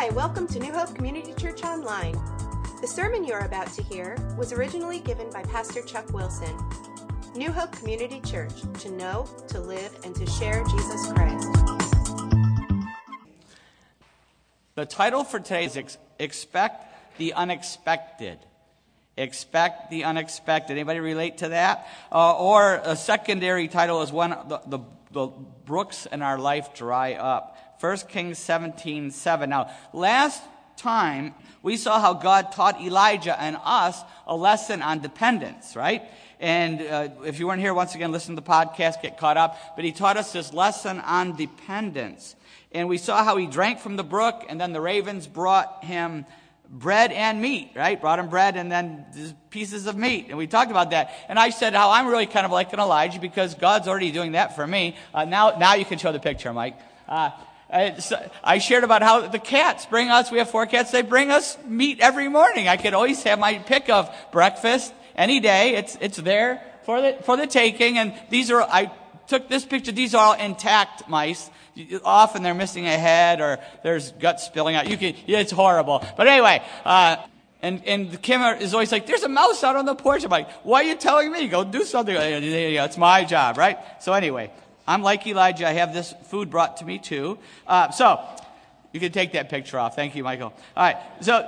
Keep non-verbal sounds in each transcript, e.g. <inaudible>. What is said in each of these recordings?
Hi, welcome to New Hope Community Church Online. The sermon you're about to hear was originally given by Pastor Chuck Wilson. New Hope Community Church, to know, to live, and to share Jesus Christ. The title for today is Ex- Expect the Unexpected. Expect the Unexpected. Anybody relate to that? Uh, or a secondary title is When the, the, the Brooks in Our Life Dry Up. 1 Kings 17 7. Now, last time we saw how God taught Elijah and us a lesson on dependence, right? And uh, if you weren't here, once again, listen to the podcast, get caught up. But he taught us this lesson on dependence. And we saw how he drank from the brook, and then the ravens brought him bread and meat, right? Brought him bread and then pieces of meat. And we talked about that. And I said how I'm really kind of like an Elijah because God's already doing that for me. Uh, now, now you can show the picture, Mike. Uh, I shared about how the cats bring us, we have four cats, they bring us meat every morning. I could always have my pick of breakfast any day. It's, it's there for the, for the taking. And these are, I took this picture, these are all intact mice. Often they're missing a head or there's guts spilling out. You can, it's horrible. But anyway, uh, and, and Kim is always like, there's a mouse out on the porch. I'm like, why are you telling me? Go do something. It's my job, right? So anyway, I'm like Elijah. I have this food brought to me too. Uh, so you can take that picture off. Thank you, Michael. All right. So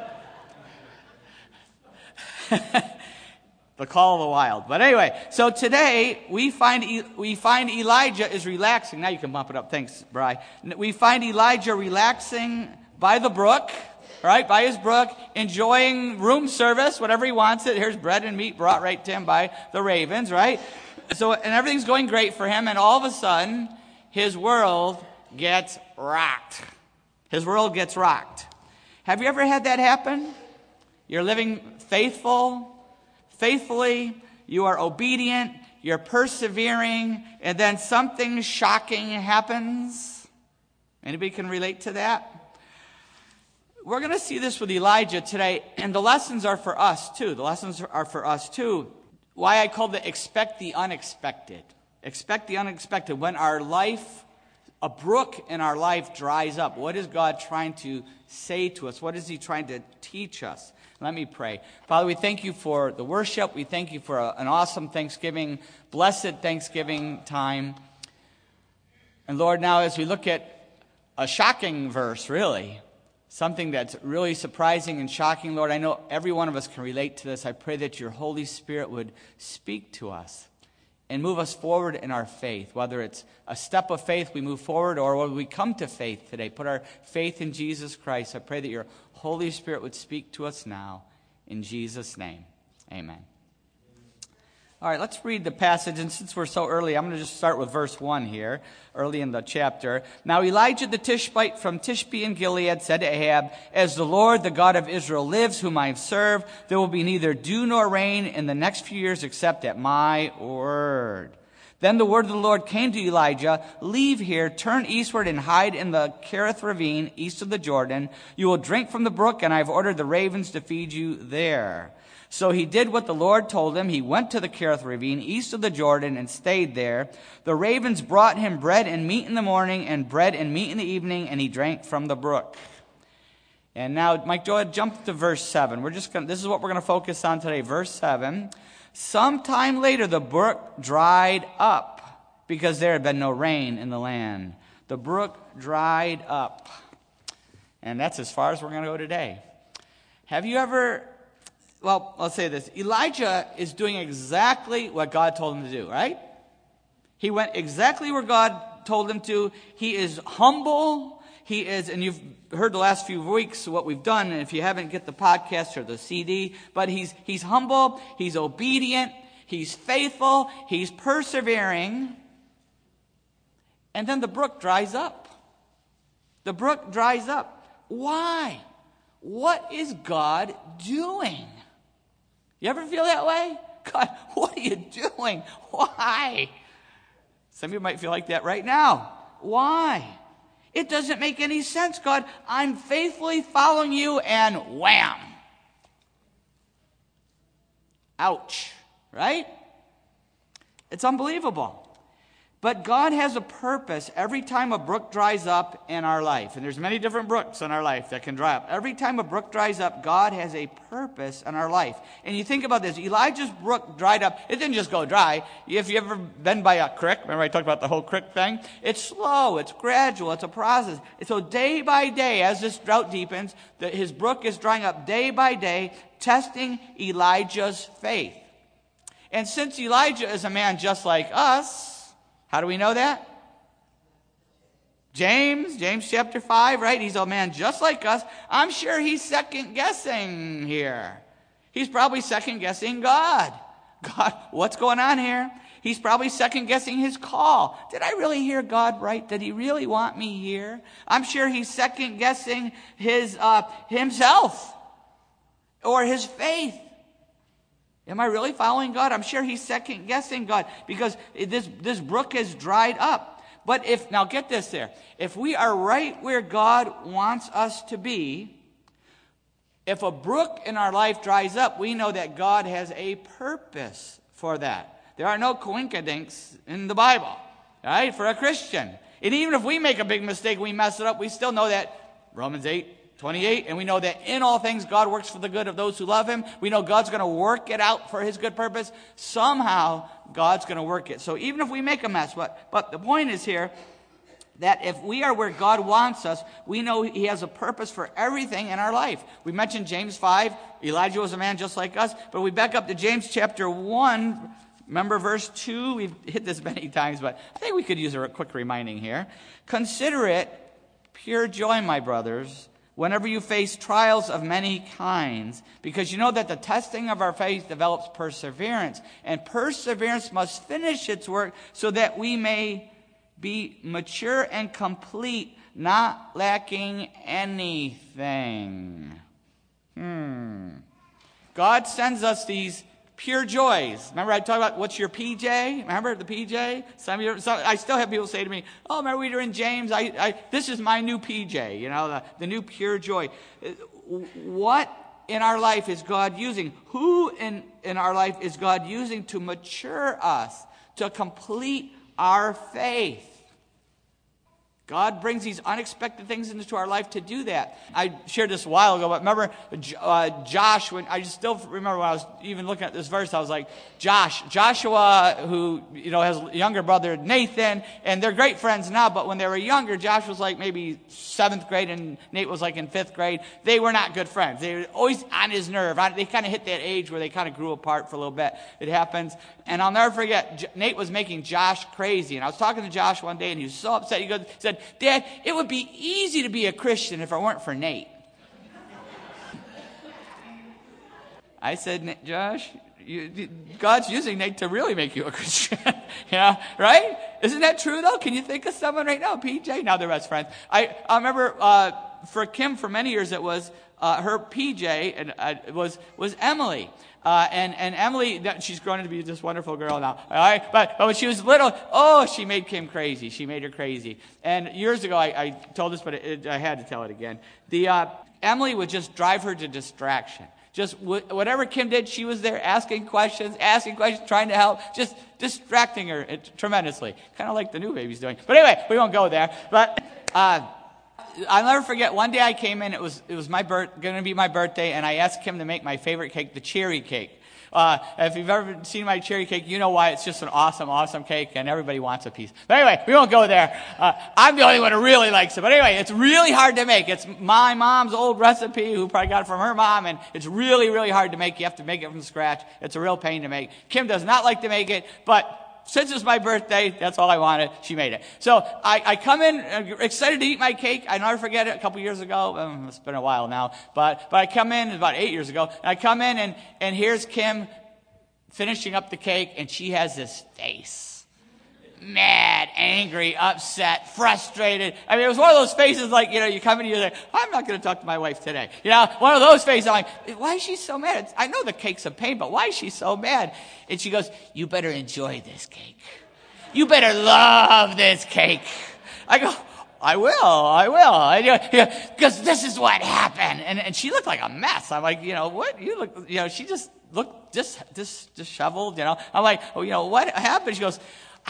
<laughs> the call of the wild. But anyway, so today we find we find Elijah is relaxing. Now you can bump it up. Thanks, Bry. We find Elijah relaxing by the brook. Right, by his brook, enjoying room service, whatever he wants it. Here's bread and meat brought right to him by the ravens, right? So, and everything's going great for him, and all of a sudden, his world gets rocked. His world gets rocked. Have you ever had that happen? You're living faithful, faithfully, you are obedient, you're persevering, and then something shocking happens. Anybody can relate to that? We're going to see this with Elijah today, and the lessons are for us too. The lessons are for us too why I called it expect the unexpected. Expect the unexpected. When our life, a brook in our life dries up, what is God trying to say to us? What is He trying to teach us? Let me pray. Father, we thank you for the worship. We thank you for a, an awesome Thanksgiving, blessed Thanksgiving time. And Lord, now as we look at a shocking verse, really, something that's really surprising and shocking, Lord. I know every one of us can relate to this. I pray that your Holy Spirit would speak to us and move us forward in our faith, whether it's a step of faith we move forward or when we come to faith today, put our faith in Jesus Christ. I pray that your Holy Spirit would speak to us now. In Jesus' name, amen. All right, let's read the passage. And since we're so early, I'm going to just start with verse 1 here, early in the chapter. Now, Elijah the Tishbite from Tishbe in Gilead said to Ahab, As the Lord, the God of Israel, lives, whom I serve, there will be neither dew nor rain in the next few years except at my word. Then the word of the Lord came to Elijah, Leave here, turn eastward, and hide in the Kerith ravine east of the Jordan. You will drink from the brook, and I have ordered the ravens to feed you there. So he did what the Lord told him. He went to the Kerith ravine east of the Jordan and stayed there. The ravens brought him bread and meat in the morning and bread and meat in the evening, and he drank from the brook. And now, Mike, go ahead, jump to verse 7. We're just gonna, this is what we're going to focus on today. Verse 7. Sometime later, the brook dried up because there had been no rain in the land. The brook dried up. And that's as far as we're going to go today. Have you ever well, let's say this Elijah is doing exactly what God told him to do, right? He went exactly where God told him to. He is humble. He is, and you've heard the last few weeks what we've done. And if you haven't, get the podcast or the CD. But he's, he's humble. He's obedient. He's faithful. He's persevering. And then the brook dries up. The brook dries up. Why? What is God doing? You ever feel that way? <laughs> God, what are you doing? Why? Some of you might feel like that right now. Why? It doesn't make any sense, God. I'm faithfully following you, and wham! Ouch, right? It's unbelievable. But God has a purpose every time a brook dries up in our life. And there's many different brooks in our life that can dry up. Every time a brook dries up, God has a purpose in our life. And you think about this. Elijah's brook dried up. It didn't just go dry. If you've ever been by a creek, remember I talked about the whole creek thing? It's slow. It's gradual. It's a process. So day by day, as this drought deepens, the, his brook is drying up day by day, testing Elijah's faith. And since Elijah is a man just like us, how do we know that? James, James chapter 5, right? He's a man just like us. I'm sure he's second guessing here. He's probably second guessing God. God, what's going on here? He's probably second guessing his call. Did I really hear God right? Did he really want me here? I'm sure he's second guessing his, uh, himself or his faith. Am I really following God? I'm sure he's second guessing God because this, this brook has dried up. But if, now get this there, if we are right where God wants us to be, if a brook in our life dries up, we know that God has a purpose for that. There are no coincidences in the Bible, right, for a Christian. And even if we make a big mistake, we mess it up, we still know that Romans 8, 28, and we know that in all things God works for the good of those who love Him. We know God's going to work it out for His good purpose. Somehow, God's going to work it. So even if we make a mess, but, but the point is here that if we are where God wants us, we know He has a purpose for everything in our life. We mentioned James 5. Elijah was a man just like us, but we back up to James chapter 1. Remember verse 2? We've hit this <laughs> many times, but I think we could use a quick reminding here. Consider it pure joy, my brothers whenever you face trials of many kinds, because you know that the testing of our faith develops perseverance, and perseverance must finish its work so that we may be mature and complete, not lacking anything. Hmm. God sends us these pure joys. Remember, I talked about what's your PJ? Remember the PJ? Some of you, some, I still have people say to me, "Oh, remember we were in James? I, I, this is my new PJ. You know, the, the new pure joy." What in our life is God using? Who in in our life is God using to mature us, to complete our faith? God brings these unexpected things into our life to do that. I shared this a while ago, but remember uh, Josh, when I still remember when I was even looking at this verse, I was like, Josh, Joshua, who, you know, has a younger brother, Nathan, and they're great friends now, but when they were younger, Josh was like maybe seventh grade and Nate was like in fifth grade. They were not good friends. They were always on his nerve. They kind of hit that age where they kind of grew apart for a little bit. It happens. And I'll never forget, Nate was making Josh crazy. And I was talking to Josh one day and he was so upset. He goes, he said, Dad, it would be easy to be a Christian if it weren't for Nate. I said, Josh, you, God's using Nate to really make you a <laughs> Christian. yeah, right? Isn't that true though? Can you think of someone right now? PJ, now they're best friends. I, I remember uh, for Kim for many years it was uh, her PJ and uh, was was Emily. Uh, and, and Emily, she's grown to be this wonderful girl now. All right? But, but when she was little, oh, she made Kim crazy. She made her crazy. And years ago, I, I told this, but it, I had to tell it again. The, uh, Emily would just drive her to distraction. Just whatever Kim did, she was there asking questions, asking questions, trying to help, just distracting her tremendously. Kind of like the new baby's doing. But anyway, we won't go there. But, uh, I'll never forget. One day I came in. It was it was my birth, going to be my birthday, and I asked him to make my favorite cake, the cherry cake. Uh, if you've ever seen my cherry cake, you know why it's just an awesome, awesome cake, and everybody wants a piece. But anyway, we won't go there. Uh, I'm the only one who really likes it. But anyway, it's really hard to make. It's my mom's old recipe, who probably got it from her mom, and it's really, really hard to make. You have to make it from scratch. It's a real pain to make. Kim does not like to make it, but since it's my birthday, that's all I wanted. She made it. So I, I come in excited to eat my cake. I never forget it a couple years ago. Um, it's been a while now, but, but I come in about eight years ago and I come in and, and here's Kim finishing up the cake and she has this face mad, angry, upset, frustrated. I mean, it was one of those faces like, you know, you come in and you're like, I'm not going to talk to my wife today. You know, one of those faces. I'm like, why is she so mad? I know the cake's a pain, but why is she so mad? And she goes, you better enjoy this cake. You better love this cake. I go, I will, I will. I just Because this is what happened. And, and she looked like a mess. I'm like, you know, what? You look, you know, she just looked just, just disheveled, you know. I'm like, oh, you know, what happened? She goes,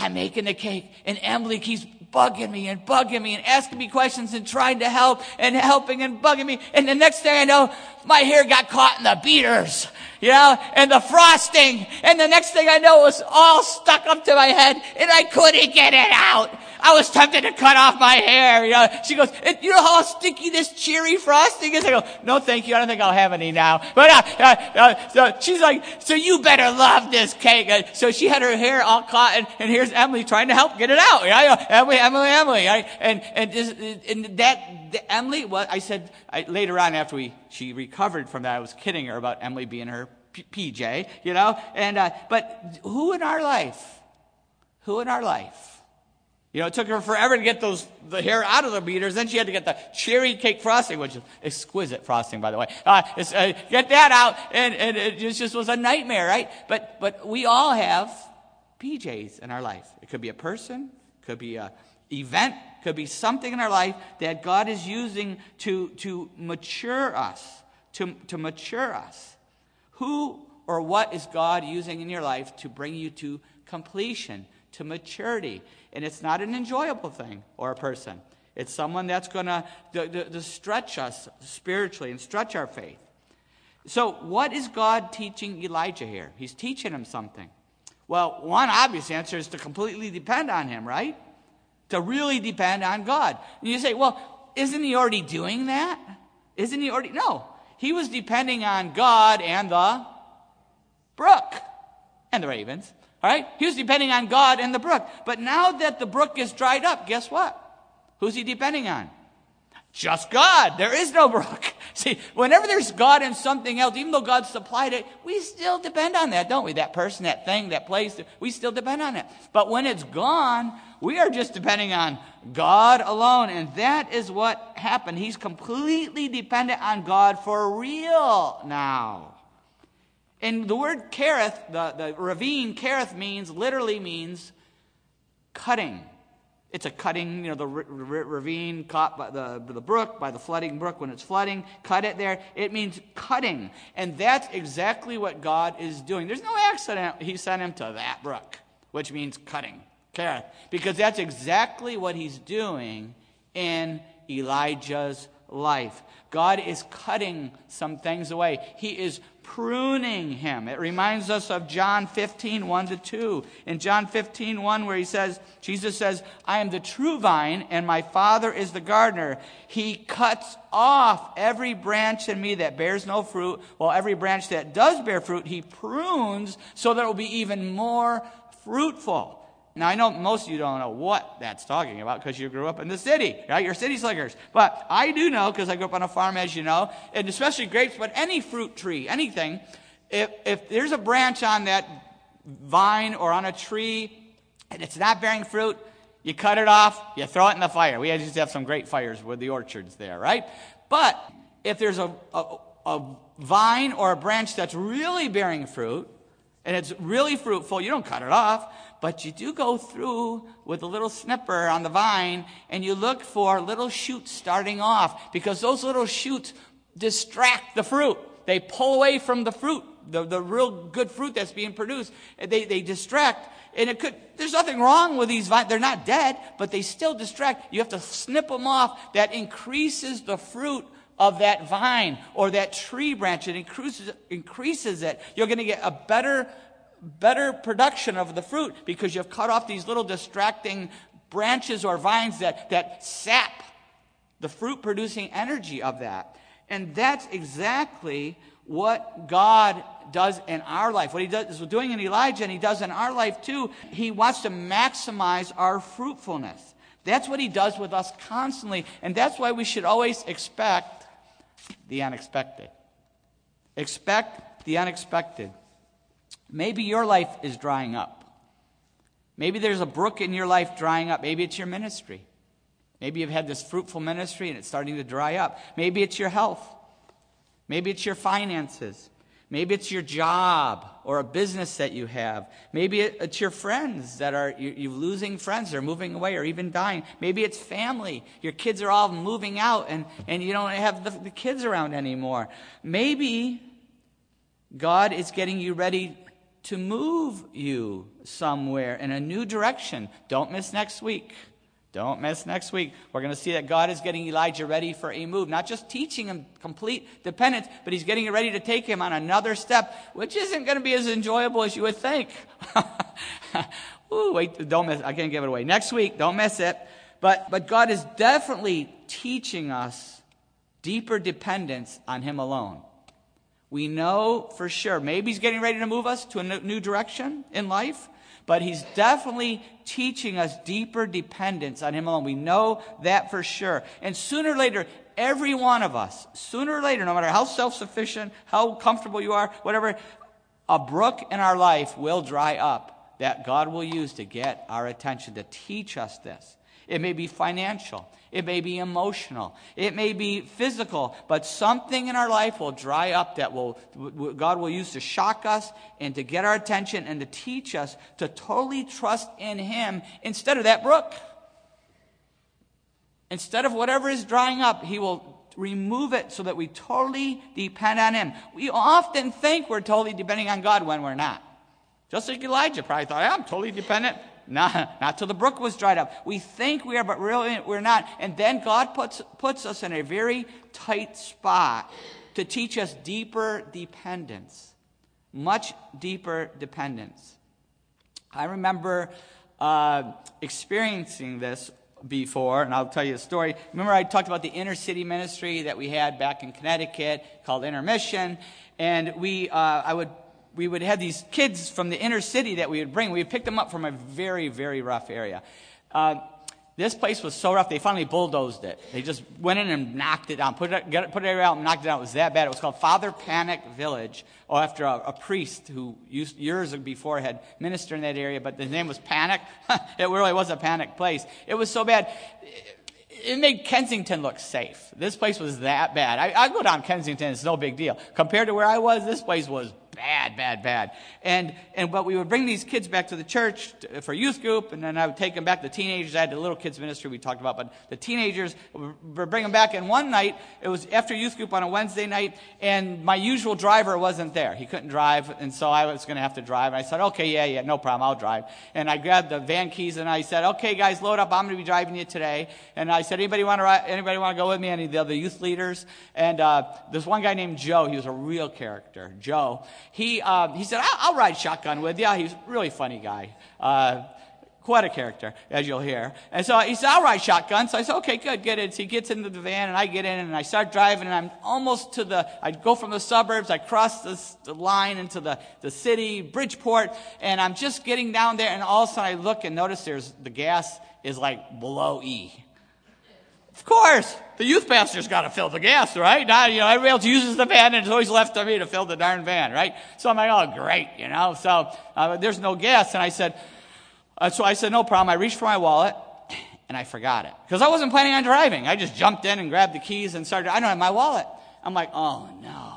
I'm making the cake and Emily keeps bugging me and bugging me and asking me questions and trying to help and helping and bugging me. And the next thing I know, my hair got caught in the beaters, you know, and the frosting. And the next thing I know, it was all stuck up to my head and I couldn't get it out. I was tempted to cut off my hair. You know, she goes, you know how sticky this cherry frosting is? I go, no, thank you. I don't think I'll have any now. But uh, uh, uh, so she's like, so you better love this cake. Uh, so she had her hair all caught, and, and here's Emily trying to help get it out. You know, Emily, Emily, Emily. Right? And and just, and that Emily. Well, I said I, later on after we she recovered from that, I was kidding her about Emily being her P- PJ. You know, and uh, but who in our life? Who in our life? You know, it took her forever to get those the hair out of the beaters. Then she had to get the cherry cake frosting, which is exquisite frosting, by the way. Uh, uh, get that out, and, and it just was a nightmare, right? But but we all have PJs in our life. It could be a person, could be a event, could be something in our life that God is using to to mature us, to to mature us. Who or what is God using in your life to bring you to completion, to maturity? And it's not an enjoyable thing or a person. It's someone that's going to, to stretch us spiritually and stretch our faith. So, what is God teaching Elijah here? He's teaching him something. Well, one obvious answer is to completely depend on him, right? To really depend on God. And you say, well, isn't he already doing that? Isn't he already? No. He was depending on God and the brook and the ravens. All right? He was depending on God and the brook. But now that the brook is dried up, guess what? Who's he depending on? Just God. There is no <laughs> brook. See, whenever there's God and something else, even though God supplied it, we still depend on that, don't we? That person, that thing, that place, we still depend on it. But when it's gone, we are just depending on God alone. And that is what happened. He's completely dependent on God for real now. And the word Kerith, the, the ravine, Kerith means, literally means cutting. It's a cutting, you know, the r- r- ravine caught by the, the brook, by the flooding brook when it's flooding, cut it there. It means cutting. And that's exactly what God is doing. There's no accident he sent him to that brook, which means cutting, Because that's exactly what he's doing in Elijah's life. God is cutting some things away. He is pruning him. It reminds us of John 15, 1 to 2. In John 15, 1, where he says, Jesus says, I am the true vine, and my Father is the gardener. He cuts off every branch in me that bears no fruit, while every branch that does bear fruit, he prunes so that it will be even more fruitful. Now, I know most of you don't know what that's talking about because you grew up in the city, right? You're city slickers. But I do know because I grew up on a farm, as you know, and especially grapes, but any fruit tree, anything, if, if there's a branch on that vine or on a tree and it's not bearing fruit, you cut it off, you throw it in the fire. We used to have some great fires with the orchards there, right? But if there's a, a, a vine or a branch that's really bearing fruit, and it's really fruitful, you don't cut it off but you do go through with a little snipper on the vine and you look for little shoots starting off because those little shoots distract the fruit. They pull away from the fruit, the, the real good fruit that's being produced. They, they distract. And it could, there's nothing wrong with these vines. They're not dead, but they still distract. You have to snip them off. That increases the fruit of that vine or that tree branch. It increases, increases it. You're going to get a better better production of the fruit because you've cut off these little distracting branches or vines that, that sap the fruit producing energy of that. And that's exactly what God does in our life. What he does is doing in Elijah and he does in our life too. He wants to maximize our fruitfulness. That's what he does with us constantly. And that's why we should always expect the unexpected. Expect the unexpected. Maybe your life is drying up. Maybe there's a brook in your life drying up. Maybe it's your ministry. Maybe you've had this fruitful ministry and it's starting to dry up. Maybe it's your health. Maybe it's your finances. Maybe it's your job or a business that you have. Maybe it's your friends that are, you're losing friends, they're moving away or even dying. Maybe it's family. Your kids are all moving out and, and you don't have the, the kids around anymore. Maybe God is getting you ready to move you somewhere in a new direction. Don't miss next week. Don't miss next week. We're going to see that God is getting Elijah ready for a move, not just teaching him complete dependence, but he's getting ready to take him on another step, which isn't going to be as enjoyable as you would think. <laughs> Ooh, wait, don't miss. I can't give it away. Next week, don't miss it. But, but God is definitely teaching us deeper dependence on him alone. We know for sure. Maybe he's getting ready to move us to a new direction in life but he's definitely teaching us deeper dependence on him alone. We know that for sure. And sooner or later, every one of us, sooner or later, no matter how self sufficient, how comfortable you are, whatever, a brook in our life will dry up that God will use to get our attention, to teach us this. It may be financial. It may be emotional. It may be physical, but something in our life will dry up that will, God will use to shock us and to get our attention and to teach us to totally trust in Him instead of that brook. Instead of whatever is drying up, He will remove it so that we totally depend on Him. We often think we're totally depending on God when we're not. Just like Elijah probably thought, I'm totally dependent. Not, not till the brook was dried up. We think we are, but really we're not. And then God puts, puts us in a very tight spot to teach us deeper dependence, much deeper dependence. I remember uh, experiencing this before, and I'll tell you a story. Remember, I talked about the inner city ministry that we had back in Connecticut called Intermission, and we, uh, I would we would have these kids from the inner city that we would bring. We would pick them up from a very, very rough area. Uh, this place was so rough, they finally bulldozed it. They just went in and knocked it down, put it, it, put it out and knocked it out. It was that bad. It was called Father Panik Village, or after a, a priest who used, years before had ministered in that area, but his name was Panik. <laughs> it really was a panic place. It was so bad. It made Kensington look safe. This place was that bad. I, I go down Kensington, it's no big deal. Compared to where I was, this place was bad, bad, bad. And, and but we would bring these kids back to the church to, for youth group, and then I would take them back. The teenagers, I had the little kids ministry we talked about, but the teenagers would bring them back. And one night, it was after youth group on a Wednesday night, and my usual driver wasn't there. He couldn't drive, and so I was going to have to drive. And I said, okay, yeah, yeah, no problem, I'll drive. And I grabbed the van keys, and I said, okay, guys, load up. I'm going to be driving you today. And I said, anybody want to ride, anybody want to go with me? Any of the other youth leaders? And uh, there's one guy named Joe. He was a real character, Joe he, uh, he said, I'll, I'll, ride shotgun with you. He's a really funny guy. Uh, quite a character, as you'll hear. And so he said, I'll ride shotgun. So I said, okay, good, get it. So he gets into the van and I get in and I start driving and I'm almost to the, I go from the suburbs, I cross this, the line into the, the city, Bridgeport, and I'm just getting down there and all of a sudden I look and notice there's, the gas is like below E. Of course, the youth pastor's got to fill the gas, right? Now, you know, everybody else uses the van and it's always left to me to fill the darn van, right? So I'm like, oh, great, you know. So uh, there's no gas. And I said, uh, so I said, no problem. I reached for my wallet and I forgot it because I wasn't planning on driving. I just jumped in and grabbed the keys and started, I don't have my wallet. I'm like, oh, no.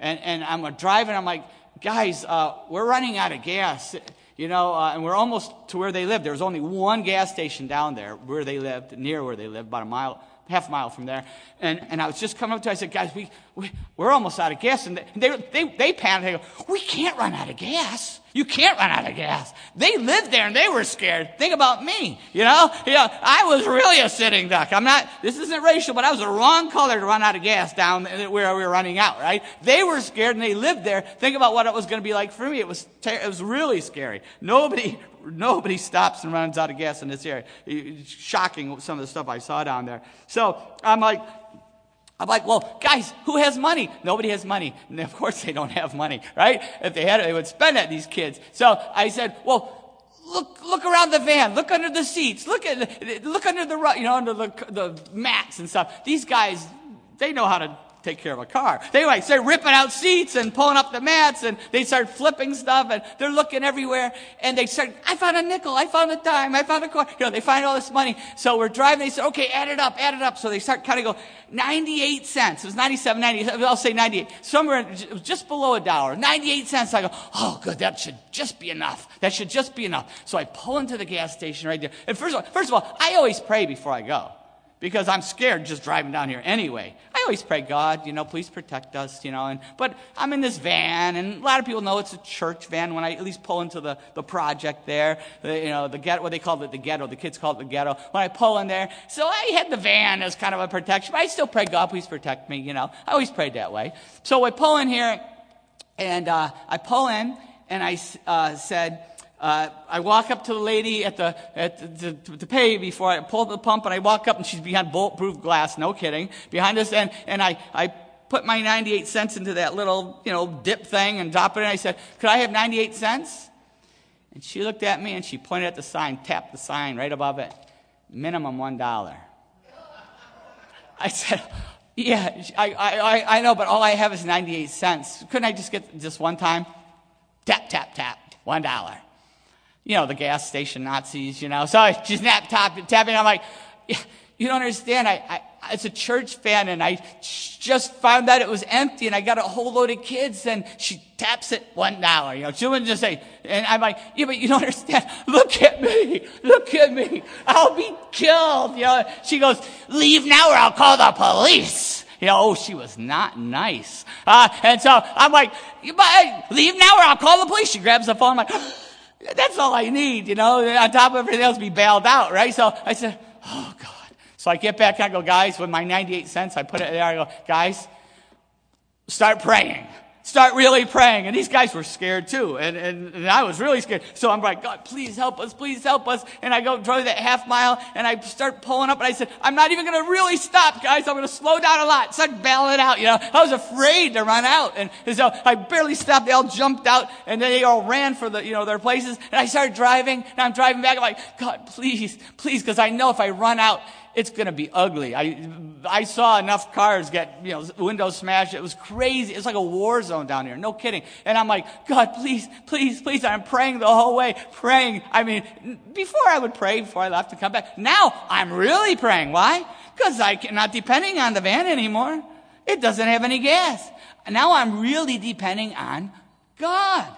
And, and I'm driving. I'm like, guys, uh, we're running out of gas you know, uh, and we're almost to where they lived. There was only one gas station down there where they lived, near where they lived, about a mile, half a mile from there. And, and I was just coming up to, I said, guys, we, we, we're almost out of gas. And they, they, they, panicked. They go, we can't run out of gas. You can't run out of gas. They lived there and they were scared. Think about me. You know, yeah, I was really a sitting duck. I'm not, this isn't racial, but I was the wrong color to run out of gas down where we were running out, right? They were scared and they lived there. Think about what it was going to be like for me. It was, ter- it was really scary. Nobody, nobody stops and runs out of gas in this area. It's shocking some of the stuff I saw down there. So I'm like, I'm like, well, guys, who has money? Nobody has money. And of course they don't have money, right? If they had it, they would spend it, these kids. So I said, well, look, look around the van. Look under the seats. Look at, look under the, you know, under the, the mats and stuff. These guys, they know how to take care of a car. They like start ripping out seats and pulling up the mats and they start flipping stuff and they're looking everywhere and they start, I found a nickel, I found a dime, I found a coin. You know, they find all this money. So we're driving, they say, okay, add it up, add it up. So they start kind of go, 98 cents. It was 97, 90, I'll say 98. Somewhere it was just below a dollar. 98 cents. I go, oh, good, that should just be enough. That should just be enough. So I pull into the gas station right there. And first of all, first of all, I always pray before I go because I'm scared just driving down here anyway. Always pray, God, you know, please protect us, you know. And, but I'm in this van, and a lot of people know it's a church van when I at least pull into the, the project there, the, you know, the ghetto, what they call it, the ghetto. The kids call it the ghetto. When I pull in there, so I had the van as kind of a protection. But I still pray, God, please protect me, you know. I always prayed that way. So I pull in here, and uh, I pull in, and I uh, said, uh, I walk up to the lady at the, at the, to, to, pay before I pull the pump, and I walk up, and she's behind bulletproof glass, no kidding, behind us, and, and I, I put my 98 cents into that little, you know, dip thing and drop it in. I said, could I have 98 cents? And she looked at me, and she pointed at the sign, tapped the sign right above it, minimum $1. I said, yeah, I, I, I know, but all I have is 98 cents. Couldn't I just get just one time? Tap, tap, tap, $1 you know, the gas station Nazis, you know. So I just tap, tapping. I'm like, you don't understand. I, I, it's a church fan and I just found out it was empty and I got a whole load of kids and she taps it one dollar. You know, she wouldn't just say, and I'm like, yeah, but you don't understand. <laughs> Look at me. Look at me. I'll be killed. You know, she goes, leave now or I'll call the police. You know, oh, she was not nice. Uh, and so I'm like, but leave now or I'll call the police. She grabs the phone. I'm like, that's all I need, you know, on top of everything else, be bailed out, right? So I said, oh God. So I get back, I go, guys, with my 98 cents, I put it there, I go, guys, start praying. Start really praying. And these guys were scared too. And, and, and I was really scared. So I'm like, God, please help us, please help us. And I go drive that half mile and I start pulling up and I said, I'm not even going to really stop, guys. I'm going to slow down a lot. Start bailing out, you know. I was afraid to run out. And so I barely stopped. They all jumped out and then they all ran for the, you know, their places. And I started driving and I'm driving back. I'm like, God, please, please, because I know if I run out, it's going to be ugly. I, I saw enough cars get, you know, windows smashed. It was crazy. It's like a war zone down here. No kidding. And I'm like, God, please, please, please. I'm praying the whole way, praying. I mean, before I would pray before I left to come back. Now I'm really praying. Why? Because I'm not depending on the van anymore. It doesn't have any gas. Now I'm really depending on God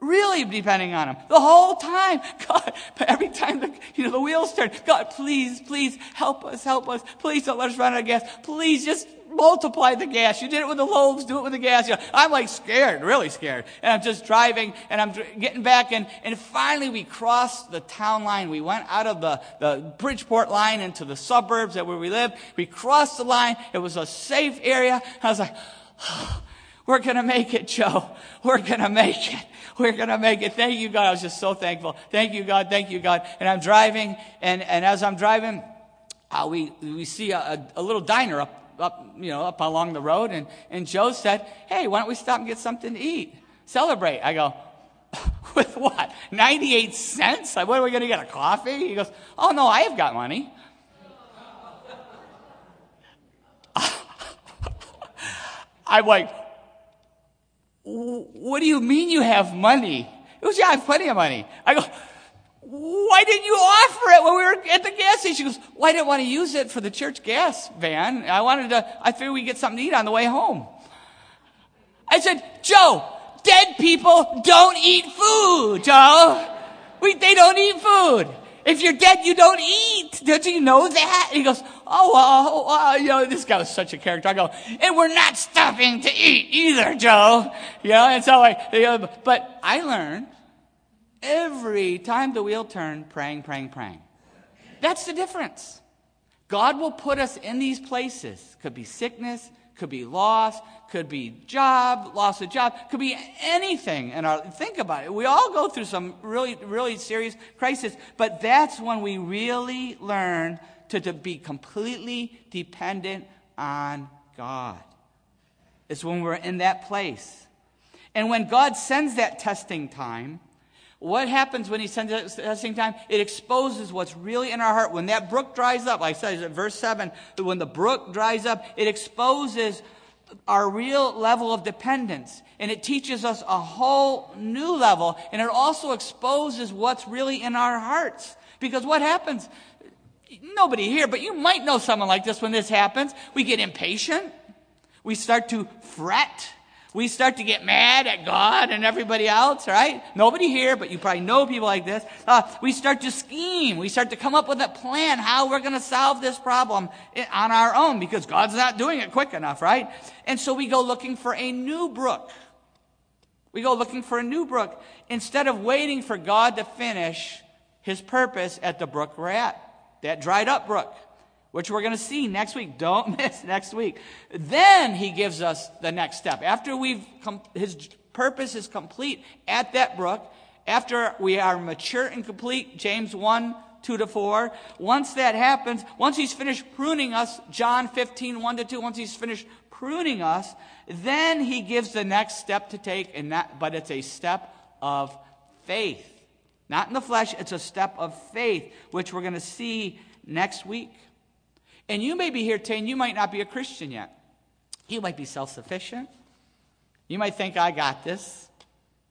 really depending on him the whole time. <laughs> God, every time the, you know, the wheels turn, God, please, please help us, help us. Please don't let us run out of gas. Please just multiply the gas. You did it with the loaves, do it with the gas. You know, I'm like scared, really scared. And I'm just driving and I'm getting back and, and finally we crossed the town line. We went out of the, the Bridgeport line into the suburbs that where we live. We crossed the line. It was a safe area. I was like, <sighs> we're going to make it, Joe. We're going to make it. We're going to make it. Thank you, God. I was just so thankful. Thank you, God. Thank you, God. And I'm driving, and, and as I'm driving, uh, we, we see a, a, little diner up, up, you know, up along the road. And, and Joe said, Hey, why don't we stop and get something to eat? Celebrate. I go, <laughs> With what? 98 cents? Like, what are we going to get? A coffee? He goes, Oh, no, I have got money. <laughs> I'm like, what do you mean you have money? He goes, yeah, I have plenty of money. I go, why didn't you offer it when we were at the gas station? She goes, well, I didn't want to use it for the church gas van. I wanted to, I figured we'd get something to eat on the way home. I said, Joe, dead people don't eat food, Joe. We, they don't eat food. If you're dead, you don't eat. Don't you know that? And he goes, oh, uh, uh, you know, this guy was such a character. I go, and we're not stopping to eat either, Joe. You know, and so I, you know, but I learned every time the wheel turned, praying, praying, praying. That's the difference. God will put us in these places. Could be sickness, could be loss, could be job, loss of job, could be anything. And our, think about it. We all go through some really, really serious crisis, but that's when we really learn to, to be completely dependent on God. It's when we're in that place. And when God sends that testing time, what happens when he sends that testing time? It exposes what's really in our heart. When that brook dries up, like I said verse 7, when the brook dries up, it exposes our real level of dependence. And it teaches us a whole new level. And it also exposes what's really in our hearts. Because what happens? Nobody here, but you might know someone like this when this happens. We get impatient. We start to fret. We start to get mad at God and everybody else, right? Nobody here, but you probably know people like this. Uh, we start to scheme. We start to come up with a plan how we're going to solve this problem on our own because God's not doing it quick enough, right? And so we go looking for a new brook. We go looking for a new brook instead of waiting for God to finish his purpose at the brook we're at, that dried up brook which we're going to see next week. Don't <laughs> miss next week. Then he gives us the next step. After we've com- his purpose is complete at that brook, after we are mature and complete, James 1, 2 to 4. Once that happens, once he's finished pruning us, John 15, 1 to 2, once he's finished pruning us, then he gives the next step to take, and that, but it's a step of faith. Not in the flesh, it's a step of faith, which we're going to see next week. And you may be here today and you might not be a Christian yet. You might be self sufficient. You might think, I got this.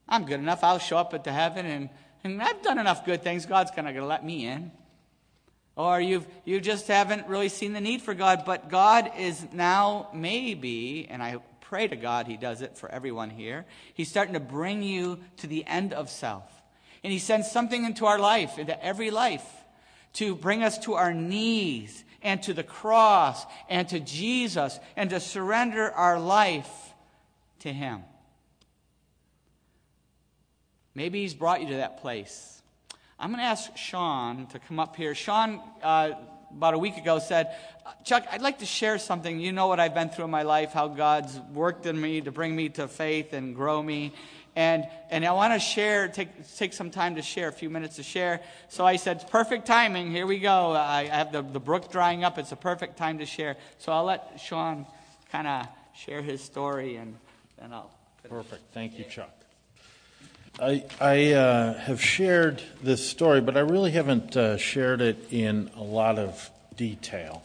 I'm good enough. I'll show up at the heaven and, and I've done enough good things. God's going to let me in. Or you've, you just haven't really seen the need for God, but God is now maybe, and I pray to God He does it for everyone here, He's starting to bring you to the end of self. And He sends something into our life, into every life, to bring us to our knees and to the cross and to Jesus and to surrender our life to Him. Maybe He's brought you to that place. I'm going to ask Sean to come up here. Sean, uh, about a week ago, said, Chuck, I'd like to share something. You know what I've been through in my life, how God's worked in me to bring me to faith and grow me. And, and I want to share, take, take some time to share, a few minutes to share. So I said, perfect timing. Here we go. I, have the, the brook drying up. It's a perfect time to share. So I'll let Sean kind of share his story and then I'll. Finish. Perfect. Thank you, Chuck. I, I uh, have shared this story, but I really haven't uh, shared it in a lot of detail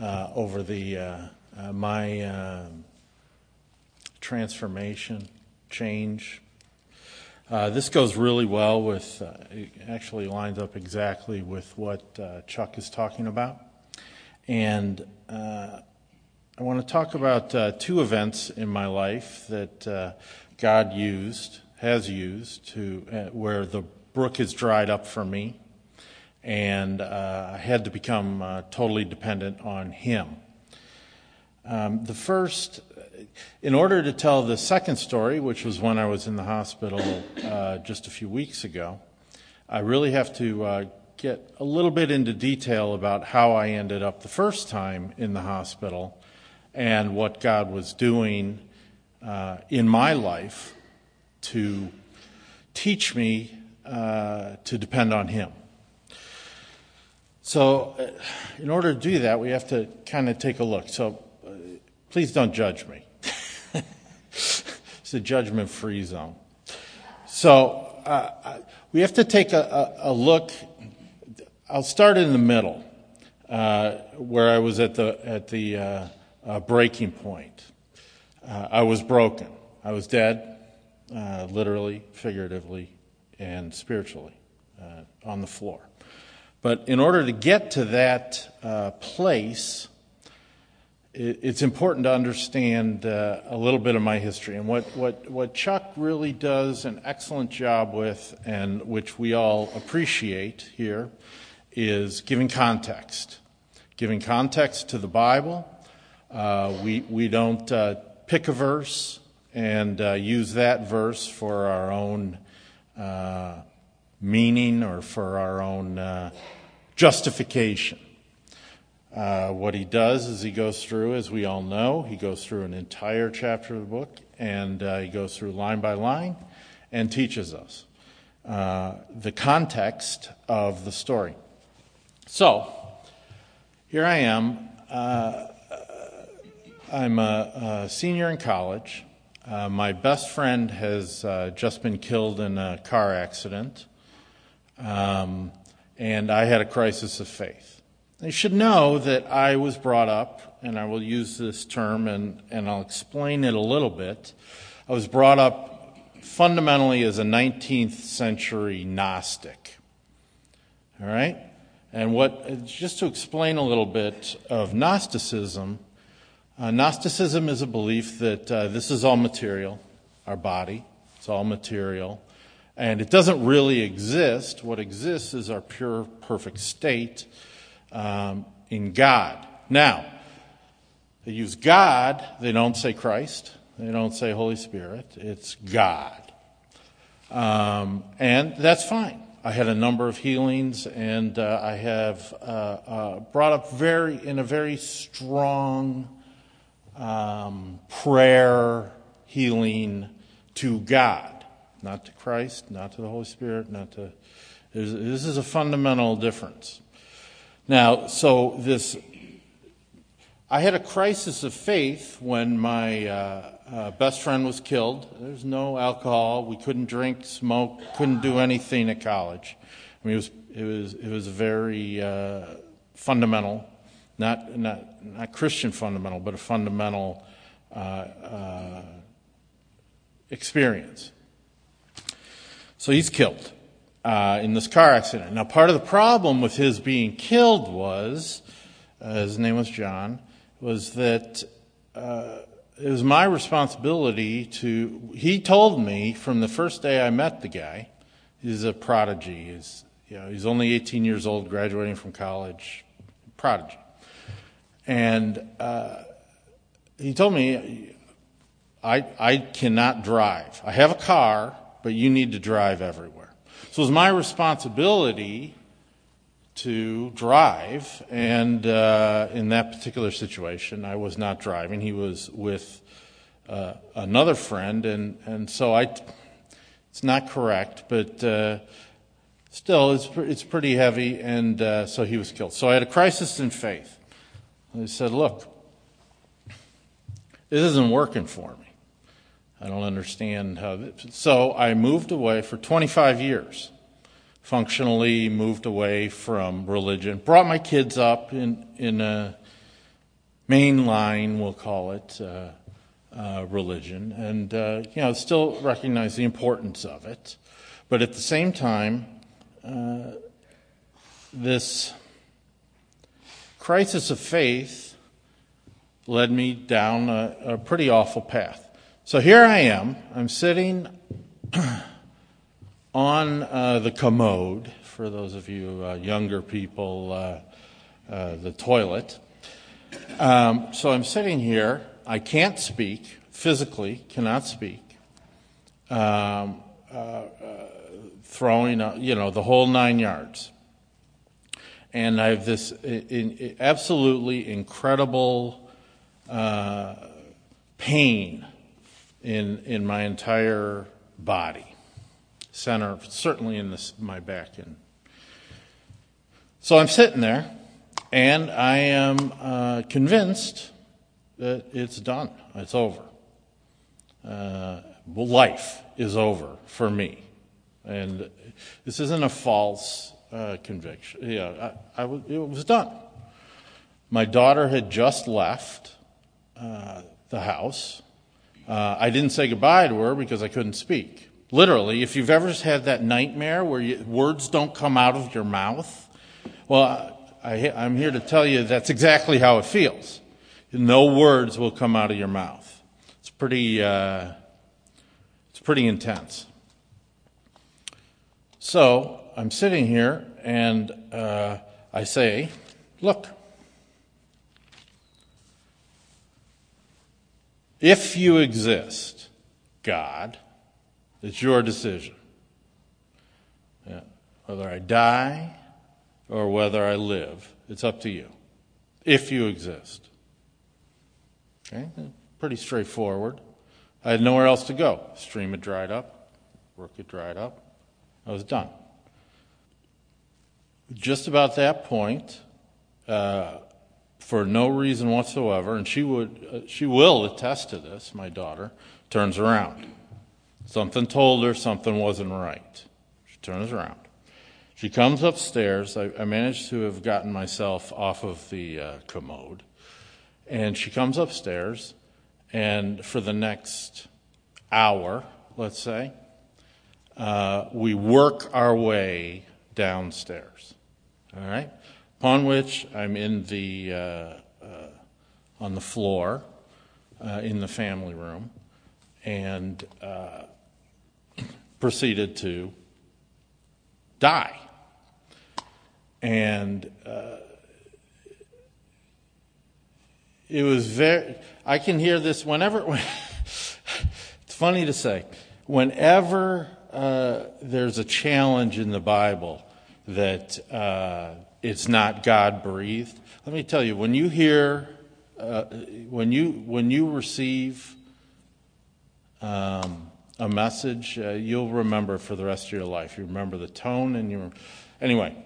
uh, over the uh, uh, my uh, transformation change. Uh, this goes really well with, uh, it actually lines up exactly with what uh, Chuck is talking about. And uh, I want to talk about uh, two events in my life that uh, God used, has used, to where the brook has dried up for me, and I had to become totally dependent on Him. Um, the first in order to tell the second story, which was when I was in the hospital uh, just a few weeks ago, I really have to uh, get a little bit into detail about how I ended up the first time in the hospital and what God was doing uh, in my life to teach me uh, to depend on Him. So, uh, in order to do that, we have to kind of take a look. So, uh, please don't judge me. <laughs> it's a judgment free zone. So uh, we have to take a, a, a, look. I'll start in the middle, uh, where I was at the, at the uh, uh breaking point. Uh, I was broken. I was dead, uh, literally, figuratively, and spiritually on the floor. But in order to get to that place, it's important to understand uh, a little bit of my history. And what, what, what Chuck really does an excellent job with, and which we all appreciate here, is giving context. Giving context to the Bible. Uh, we, we don't uh, pick a verse and uh, use that verse for our own uh, meaning or for our own uh, justification. Uh, what he does is he goes through, as we all know, he goes through an entire chapter of the book and uh, he goes through line by line and teaches us uh, the context of the story. So, here I am. Uh, I'm a, a, senior in college. Uh, my best friend has just been killed in a car accident, um, and I had a crisis of faith. They should know that I was brought up, and I will use this term and, and I'll explain it a little bit. I was brought up fundamentally as a 19th century Gnostic. All right? And what, just to explain a little bit of Gnosticism, Uh, Gnosticism is a belief that uh, this is all material, our body, it's all material, and it doesn't really exist. What exists is our pure, perfect state um, in God. Now, they use God, they don't say Christ, they don't say Holy Spirit, it's God. Um, and that's fine. I had a number of healings, and uh, I have uh, uh, brought up very in a very strong um, prayer healing to God, not to Christ, not to the Holy Spirit, not to. This is a fundamental difference. Now, so this, I had a crisis of faith when my uh, uh, best friend was killed. There's no alcohol. We couldn't drink, smoke, couldn't do anything at college. I mean, it was it was it was very uh, fundamental, not not not Christian fundamental, but a fundamental uh, uh, experience. So he's killed uh, in this car accident. Now, part of the problem with his being killed was, his name was John, was that it was my responsibility to. He told me from the first day I met the guy, he's a prodigy. He's, you know, he's only 18 years old, graduating from college, prodigy. And uh, he told me, I, I cannot drive. I have a car, but you need to drive everywhere. So it was my responsibility to drive, and uh, in that particular situation, I was not driving. He was with uh, another friend, and, and so I, it's not correct, but uh, still, it's, it's pretty heavy, and uh, so he was killed. So I had a crisis in faith. I said, Look, this isn't working for me. I don't understand how. So I moved away for 25 years functionally moved away from religion. Brought my kids up in, in a mainline, we'll call it, uh, uh, religion, and uh, you know still recognize the importance of it, but at the same time, uh, this crisis of faith led me down a, a pretty awful path. So here I am. I'm sitting <clears throat> on uh, the commode, for those of you uh, younger people, uh, uh, the toilet. Um, so I'm sitting here. I can't speak, physically, cannot speak. Um, uh, throwing, you know, the whole nine yards. And I have this in, in, absolutely incredible pain in, in my entire body center, certainly in this, my back. end. so I'm sitting there, and I am uh, convinced that it's done. It's over. Uh, life is over for me, and this isn't a false uh, conviction. Yeah, I, I it was done. My daughter had just left uh, the house. Uh, I didn't say goodbye to her because I couldn't speak. Literally, if you've ever had that nightmare where you, words don't come out of your mouth, well, I, am here to tell you that's exactly how it feels. No words will come out of your mouth. It's pretty, uh, it's pretty intense. So I'm sitting here and uh, I say, look, if you exist, God, it's your decision. Yeah. Whether I die or whether I live, it's up to you. If you exist. Okay? Pretty straightforward. I had nowhere else to go. Stream had dried up, work had dried up. I was done. Just about that point, uh, for no reason whatsoever, and she would, uh, she will attest to this. My daughter turns around. Something told her something wasn't right. She turns around. She comes upstairs. I, I managed to have gotten myself off of the uh, commode. And she comes upstairs, and for the next hour, let's say, uh, we work our way downstairs. All right? Upon which I'm in the uh, uh on the floor uh, in the family room and uh, <clears throat> proceeded to die. And uh, it was very, I can hear this whenever, <laughs> it's funny to say, whenever uh, there's a challenge in the Bible that it's not God breathed, let me tell you, when you hear, uh, when you when you receive um, a message, uh, you'll remember for the rest of your life. You remember the tone, and you. Anyway,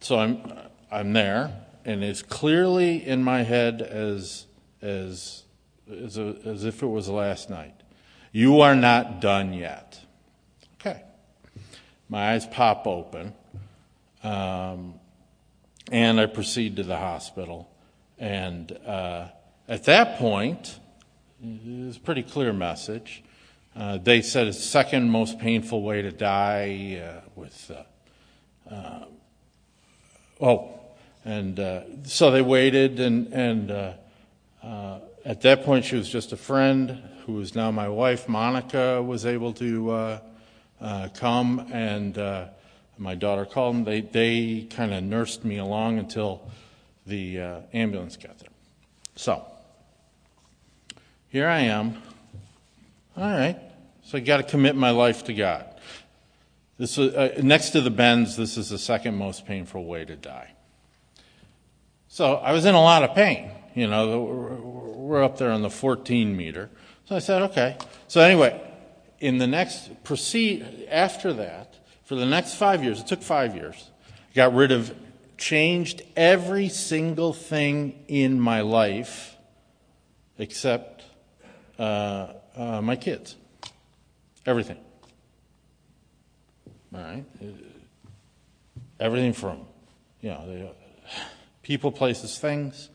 so I'm I'm there, and it's clearly in my head as as as, a, as if it was last night. You are not done yet. Okay. My eyes pop open, um, and I proceed to the hospital. And uh, at that point, it was a pretty clear message. Uh, they said it's the second most painful way to die uh, with, uh, uh, oh, and uh, so they waited, and, and at that point she was just a friend who is now my wife. Monica was able to come, and my daughter called them. They, they kind of nursed me along until the uh, ambulance got there. So, here I am. All right. So I got to commit my life to God. This is, uh, next to the bends, this is the second most painful way to die. So I was in a lot of pain. You know, we're up there on the 14 meter. So I said, okay. So anyway, in the next proceed after that, for the next five years, it took five years, got rid of changed every single thing in my life except uh, uh, my kids. Everything. All right? Everything from, you know, the, people, places, things.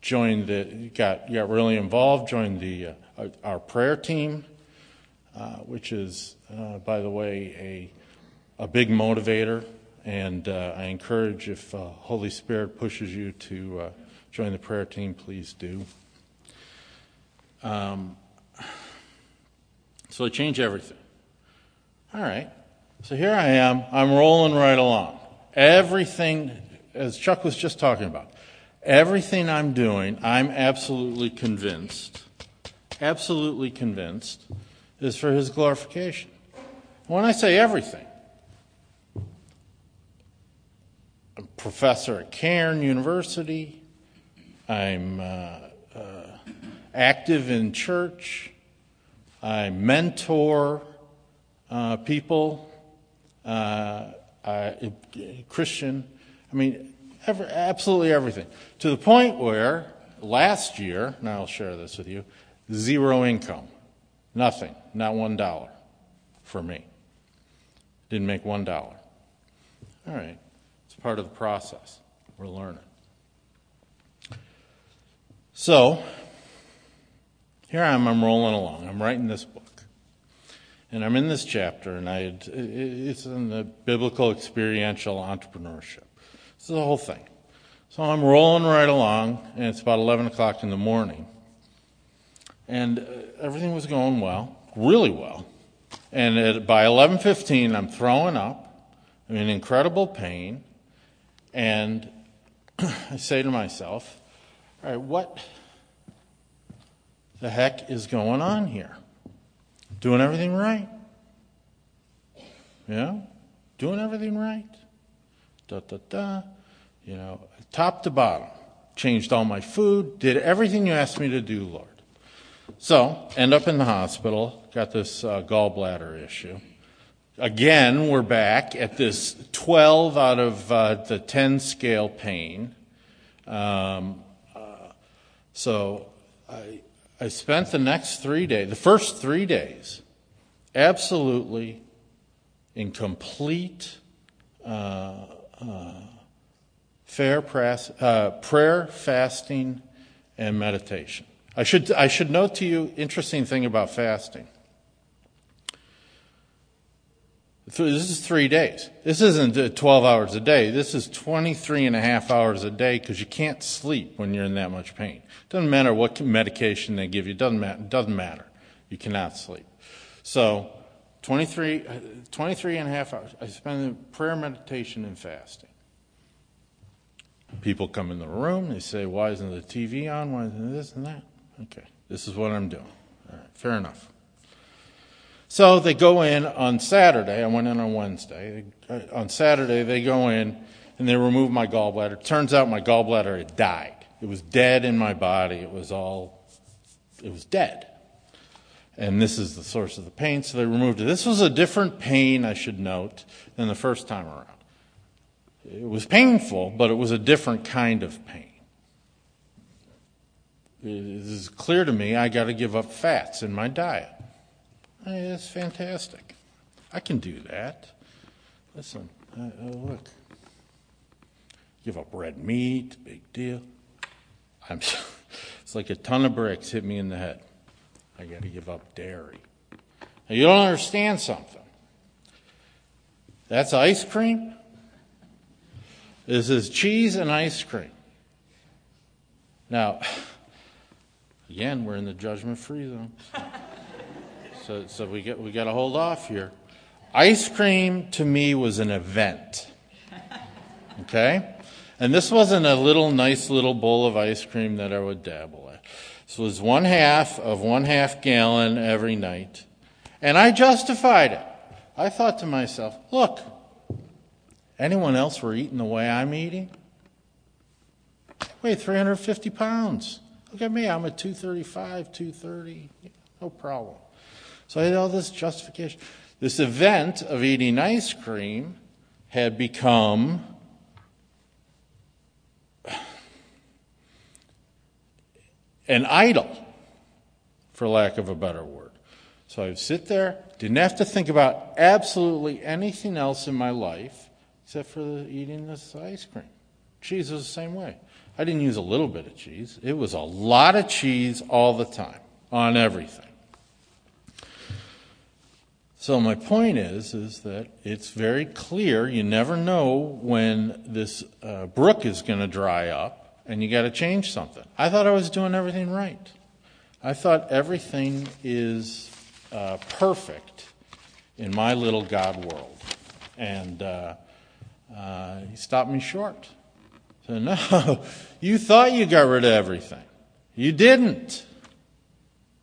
Joined the, got, got really involved, joined the, uh, our prayer team, uh, which is, uh, by the way, a, a big motivator and uh, I encourage if uh, Holy Spirit pushes you to uh, join the prayer team, please do. Um, so I change everything. All right. So here I am. I'm rolling right along. Everything, as Chuck was just talking about, everything I'm doing, I'm absolutely convinced, absolutely convinced, is for His glorification. When I say everything, professor at Cairn University. I'm uh, uh, active in church. I mentor uh, people, uh, I, Christian. I mean, every, absolutely everything. To the point where last year, and I'll share this with you, zero income. Nothing. Not one dollar for me. Didn't make one dollar. All right part of the process. We're learning. So, here I am, I'm rolling along. I'm writing this book. And I'm in this chapter, and I had, it's in the biblical experiential entrepreneurship. This is the whole thing. So I'm rolling right along, and it's about 11 o'clock in the morning. And uh, everything was going well, really well. And by 11:15, I'm throwing up. I'm in incredible pain. And <clears throat> I say to myself, all right, what the heck is going on here? Doing everything right? Yeah? Doing everything right? Da da da. You know, top to bottom. Changed all my food, did everything you asked me to do, Lord. So, end up in the hospital, got this uh, gallbladder issue. Again, we're back at this 12 out of uh, the 10 scale pain. Um, uh, so I, spent the next three days, the first three days, absolutely in complete uh, prayer, fasting, and meditation. I should, I should note to you, interesting thing about fasting This is three days. This isn't 12 hours a day. This is 23 and a half hours a day because you can't sleep when you're in that much pain. Doesn't matter what medication they give you. Doesn't matter. Doesn't matter. You cannot sleep. So 23, uh, 23 and a half hours. I spend in prayer, meditation, and fasting. People come in the room. They say, "Why isn't the TV on? Why isn't this and that?" Okay, this is what I'm doing. All right, fair enough. So they go in on Saturday. I went in on Wednesday. Uh, on Saturday, they go in and they remove my gallbladder. Turns out my gallbladder had died. It was dead in my body. It was all, it was dead. And this is the source of the pain, so they removed it. This was a different pain, I should note, than the first time around. It was painful, but it was a different kind of pain. It is clear to me I got to give up fats in my diet. Hey, that's fantastic. I can do that. Listen, uh, uh, look. Give up red meat, big deal. I'm, <laughs> it's like a ton of bricks hit me in the head. I got to give up dairy. Now, you don't understand something. That's ice cream. This is cheese and ice cream. Now, <laughs> again, we're in the judgment free zone. <laughs> So, so we get we got to hold off here. Ice cream to me was an event. <laughs> Okay, and this wasn't a little nice little bowl of ice cream that I would dabble at. This was one half of one half gallon every night, and I justified it. I thought to myself, look, anyone else were eating the way I'm eating? I weigh 350 pounds. Look at me, I'm at 235, 230, no problem. So I had all this justification. This event of eating ice cream had become an idol, for lack of a better word. So I would sit there, didn't have to think about absolutely anything else in my life except for the, eating this ice cream. Cheese was the same way. I didn't use a little bit of cheese, it was a lot of cheese all the time on everything. So my point is, is that it's very clear. You never know when this uh, brook is going to dry up, and you got to change something. I thought I was doing everything right. I thought everything is uh, perfect in my little God world, and uh, uh he stopped me short. So <laughs> no, you thought you got rid of everything. You didn't.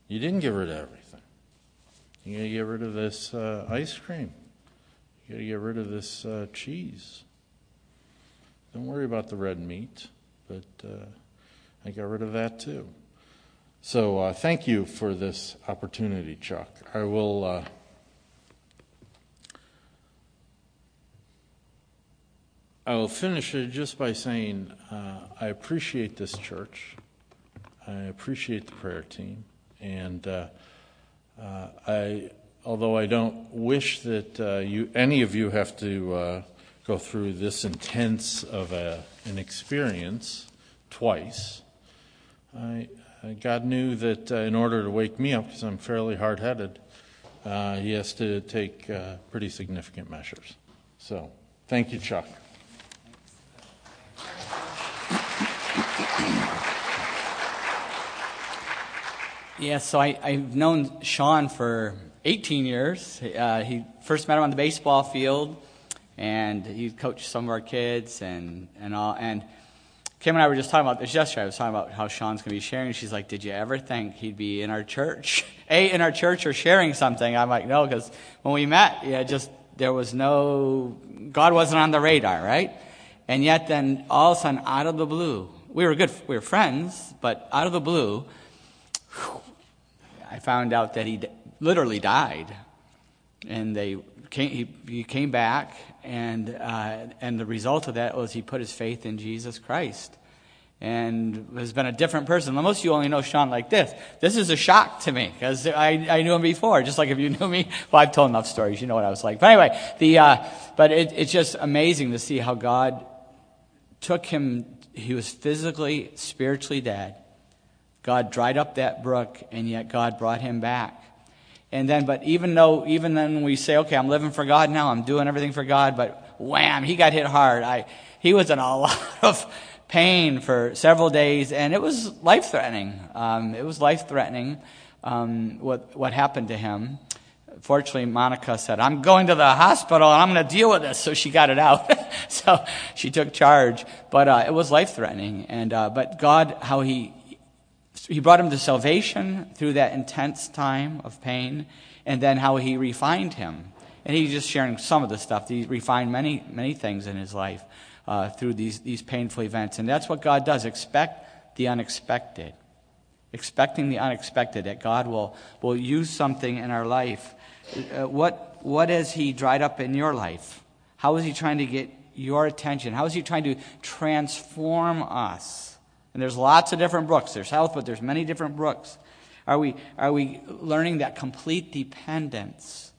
You didn't get rid of everything. You got to get rid of this uh, ice cream. You got to get rid of this uh, cheese. Don't worry about the red meat, but uh, I got rid of that too. So uh, thank you for this opportunity, Chuck. I will. Uh, I will finish it just by saying uh, I appreciate this church. I appreciate the prayer team, and although I don't wish that uh, you, any of you have to uh, go through this intense of an experience twice, I, God knew that uh, in order to wake me up, because I'm fairly hard headed, uh, He has to take uh, pretty significant measures. So, thank you, Chuck. Yeah, so I, I've known Sean for 18 years. Uh, he first met him on the baseball field, and he coached some of our kids and, and all. And Kim and I were just talking about this yesterday. I was talking about how Sean's going to be sharing. She's like, Did you ever think he'd be in our church? <laughs> A, in our church or sharing something? I'm like, No, because when we met, yeah, just there was no, God wasn't on the radar, right? And yet then all of a sudden, out of the blue, we were good, we were friends, but out of the blue, whew, I found out that he literally died. And they came, he, he came back, and, uh, and the result of that was he put his faith in Jesus Christ and has been a different person. Most of you only know Sean like this. This is a shock to me because I, I knew him before. Just like if you <laughs> knew me, well, I've told enough stories. You know what I was like. But anyway, the uh, but it, it's just amazing to see how God took him. He was physically, spiritually dead, God dried up that brook, and yet God brought him back. And then, but even though, even then we say, okay, I'm living for God now, I'm doing everything for God, but wham, he got hit hard. I, he was in a <laughs> lot of pain for several days, and it was life threatening. Um, it was life threatening um, what, what happened to him. Fortunately, Monica said, I'm going to the hospital and I'm going to deal with this. So she got it out. <laughs> so she took charge. But uh, it was life threatening. And, uh, but God, how he, he brought him to salvation through that intense time of pain, and then how he refined him. And he's just sharing some of the stuff. He refined many, many things in his life uh, through these, these painful events. And that's what God does. Expect the unexpected. Expecting the unexpected, that God will, will use something in our life. Uh, what, what has He dried up in your life? How is He trying to get your attention? How is He trying to transform us? And there's lots of different brooks. There's health, but there's many different brooks. Are we, are we learning that complete dependence?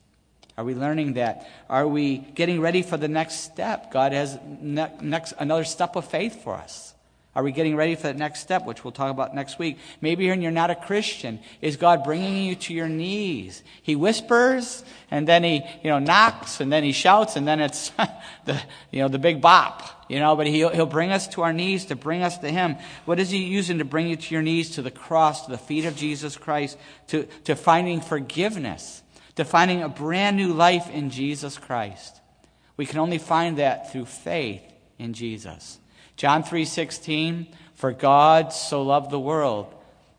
Are we learning that? Are we getting ready for the next step? God has ne- next, another step of faith for us. Are we getting ready for the next step, which we'll talk about next week? Maybe you're not a Christian. Is God bringing you to your knees? He whispers, and then he, you know, knocks, and then he shouts, and then it's <laughs> the, you know, the big bop, you know, but he'll, he'll bring us to our knees to bring us to him. What is he using to bring you to your knees, to the cross, to the feet of Jesus Christ, to, to finding forgiveness? to finding a brand new life in Jesus Christ. We can only find that through faith in Jesus. John 3:16 For God so loved the world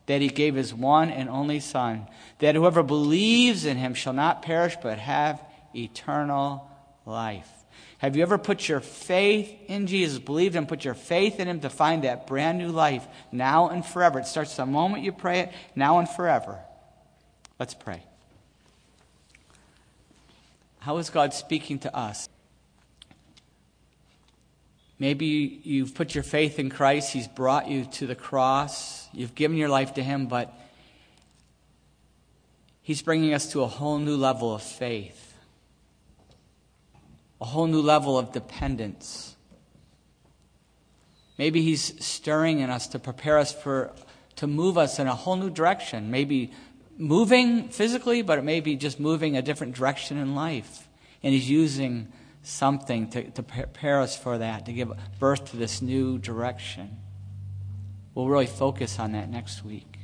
that he gave his one and only son that whoever believes in him shall not perish but have eternal life. Have you ever put your faith in Jesus, believed and put your faith in him to find that brand new life now and forever? It starts the moment you pray it, now and forever. Let's pray. How is God speaking to us? Maybe you've put your faith in Christ, He's brought you to the cross, you've given your life to Him, but He's bringing us to a whole new level of faith, a whole new level of dependence. Maybe He's stirring in us to prepare us for, to move us in a whole new direction, maybe moving physically, but it may be just moving a different direction in life. And He's using something to, to prepare us for that, to give birth to this new direction. We'll really focus on that next week.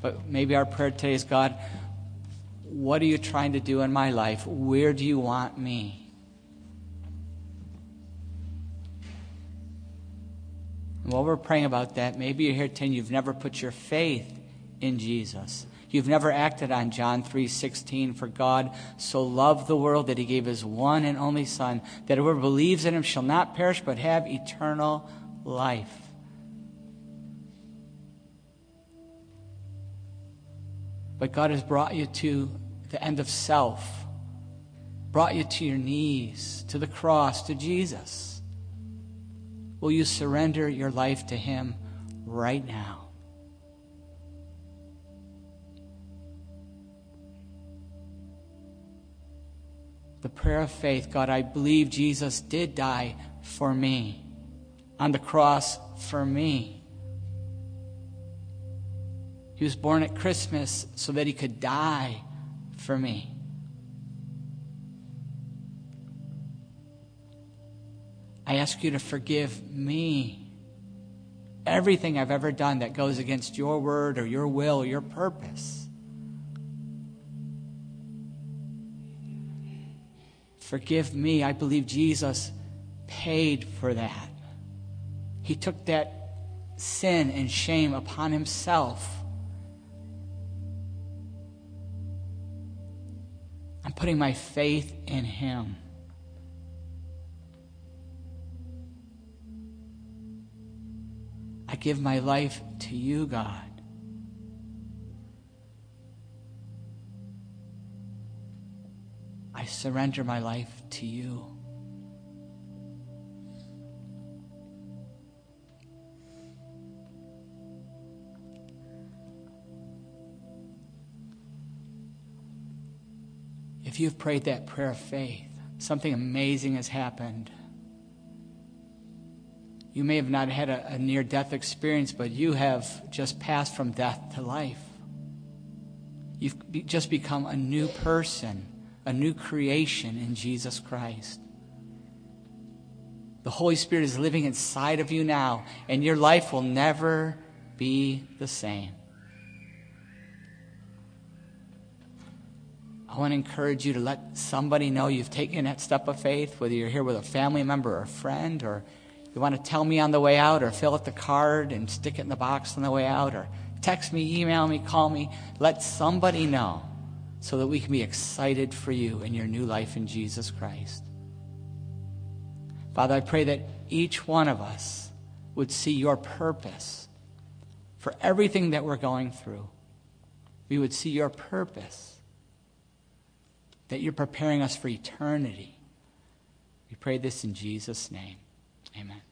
But maybe our prayer today is God, what are you trying to do in my life? Where do you want me? And while we're praying about that, maybe you're here today you've never put your faith in Jesus. You've never acted on John 3:16 for God so loved the world that he gave his one and only son that whoever believes in him shall not perish but have eternal life. But God has brought you to the end of self. Brought you to your knees, to the cross, to Jesus. Will you surrender your life to Him right now? The prayer of faith God, I believe Jesus did die for me on the cross for me. He was born at Christmas so that He could die for me. I ask you to forgive me. Everything I've ever done that goes against your word or your will or your purpose. Forgive me. I believe Jesus paid for that. He took that sin and shame upon himself. I'm putting my faith in him. I give my life to you, God. Surrender my life to you. If you've prayed that prayer of faith, something amazing has happened. You may have not had a, a near death experience, but you have just passed from death to life. You've be, just become a new person, a new creation in Jesus Christ. The Holy Spirit is living inside of you now, and your life will never be the same. I want to encourage you to let somebody know you've taken that step of faith, whether you're here with a family member or a friend, or you want to tell me on the way out, or fill out the card and stick it in the box on the way out, or text me, email me, call me. Let somebody know so that we can be excited for you and your new life in Jesus Christ. Father, I pray that each one of us would see your purpose for everything that we're going through. We would see your purpose, that you're preparing us for eternity. We pray this in Jesus' name. Amen.